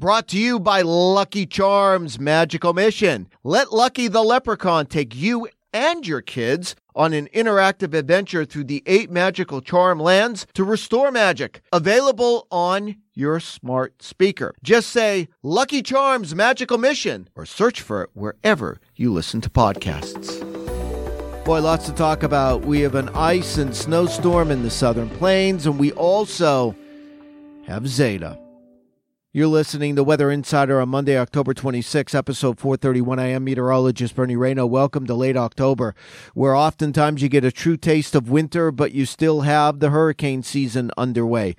Brought to you by Lucky Charms Magical Mission. Let Lucky the Leprechaun take you and your kids on an interactive adventure through the eight magical charm lands to restore magic. Available on your smart speaker. Just say Lucky Charms Magical Mission or search for it wherever you listen to podcasts. Boy, lots to talk about. We have an ice and snowstorm in the southern plains, and we also have Zeta. You're listening to Weather Insider on Monday, October 26, episode 431. I am meteorologist Bernie Rayno. Welcome to late October, where oftentimes you get a true taste of winter, but you still have the hurricane season underway.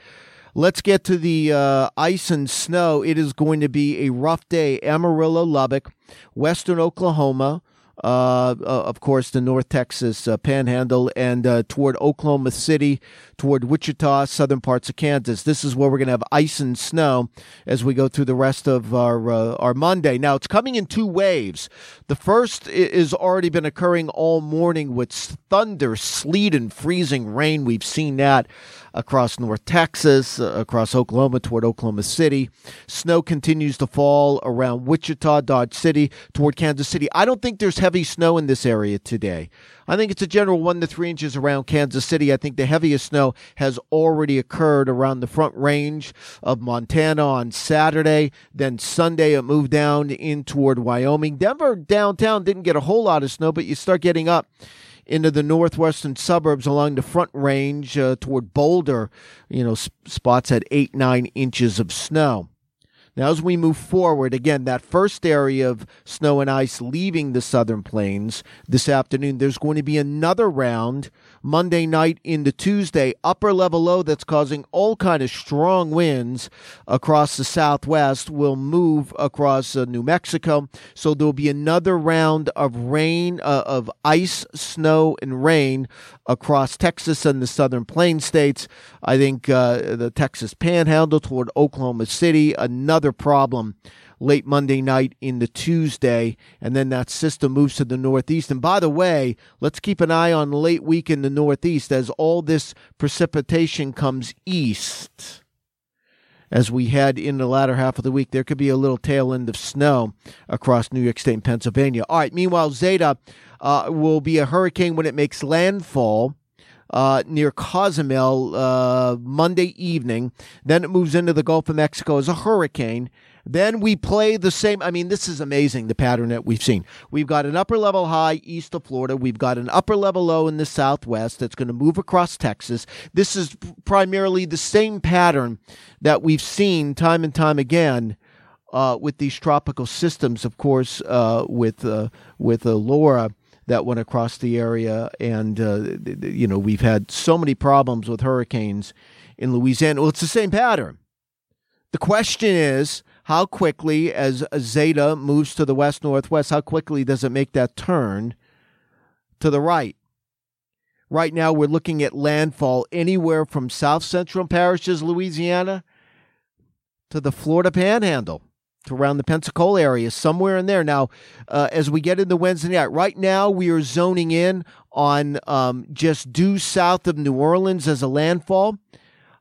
Let's get to the uh, ice and snow. It is going to be a rough day. Amarillo, Lubbock, western Oklahoma, uh, uh, of course, the North Texas uh, Panhandle, and uh, toward Oklahoma City, toward Wichita, southern parts of Kansas. This is where we're going to have ice and snow as we go through the rest of our our Monday. Now, it's coming in two waves. The first is already been occurring all morning with thunder, sleet, and freezing rain. We've seen that across North Texas, across Oklahoma toward Oklahoma City. Snow continues to fall around Wichita, Dodge City toward Kansas City. I don't think there's heavy snow in this area today. I think it's a general one to three inches around Kansas City. I think the heaviest snow has already occurred around the front range of Montana on Saturday. Then Sunday, it moved down in toward Wyoming. Denver downtown didn't get a whole lot of snow, but you start getting up into the northwestern suburbs along the front range uh, toward Boulder, you know, sp- spots at eight, nine inches of snow. Now, as we move forward, again, that first area of snow and ice leaving the southern plains this afternoon, there's going to be another round Monday night into Tuesday, upper level low that's causing all kind of strong winds across the southwest will move across uh, New Mexico. So there'll be another round of rain, uh, of ice, snow, and rain across Texas and the southern plain states. I think uh, the Texas panhandle toward Oklahoma City, another problem late Monday night into Tuesday, and then that system moves to the Northeast. And by the way, let's keep an eye on late week in the Northeast as all this precipitation comes east. As we head in the latter half of the week, there could be a little tail end of snow across New York State and Pennsylvania. All right, meanwhile, Zeta uh, will be a hurricane when it makes landfall uh, near Cozumel uh, Monday evening. Then it moves into the Gulf of Mexico as a hurricane. Then we play the same. I mean, this is amazing the pattern that we've seen. We've got an upper level high east of Florida. We've got an upper level low in the southwest that's going to move across Texas. This is primarily the same pattern that we've seen time and time again. Uh, with these tropical systems, of course, uh, with uh, with Laura that went across the area, and uh, you know we've had so many problems with hurricanes in Louisiana. Well, it's the same pattern. The question is, how quickly, as Zeta moves to the west northwest, how quickly does it make that turn to the right? Right now, we're looking at landfall anywhere from south central parishes, Louisiana, to the Florida Panhandle, to around the Pensacola area, somewhere in there. Now, uh, as we get into Wednesday night, right now we are zoning in on um, just due south of New Orleans as a landfall.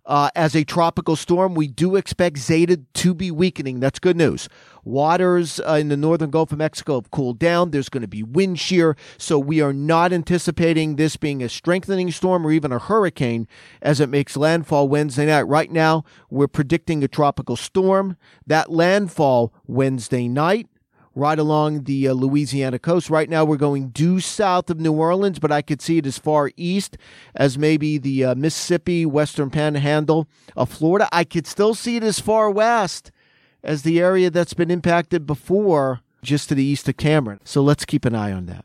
Uh, as a tropical storm, we do expect Zeta to be weakening. That's good news. Waters uh, in the northern Gulf of Mexico have cooled down. There's going to be wind shear. So we are not anticipating this being a strengthening storm or even a hurricane as it makes landfall Wednesday night. Right now, we're predicting a tropical storm. That landfall Wednesday night right along the uh, Louisiana coast. Right now, we're going due south of New Orleans, but I could see it as far east as maybe the uh, Mississippi, Western Panhandle of Florida. I could still see it as far west as the area that's been impacted before, just to the east of Cameron. So let's keep an eye on that.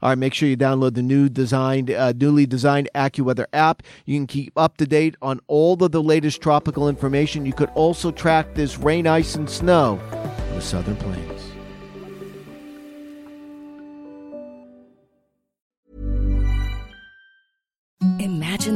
All right, make sure you download the new designed, uh, newly designed AccuWeather app. You can keep up to date on all of the latest tropical information. You could also track this rain, ice, and snow in the southern plains.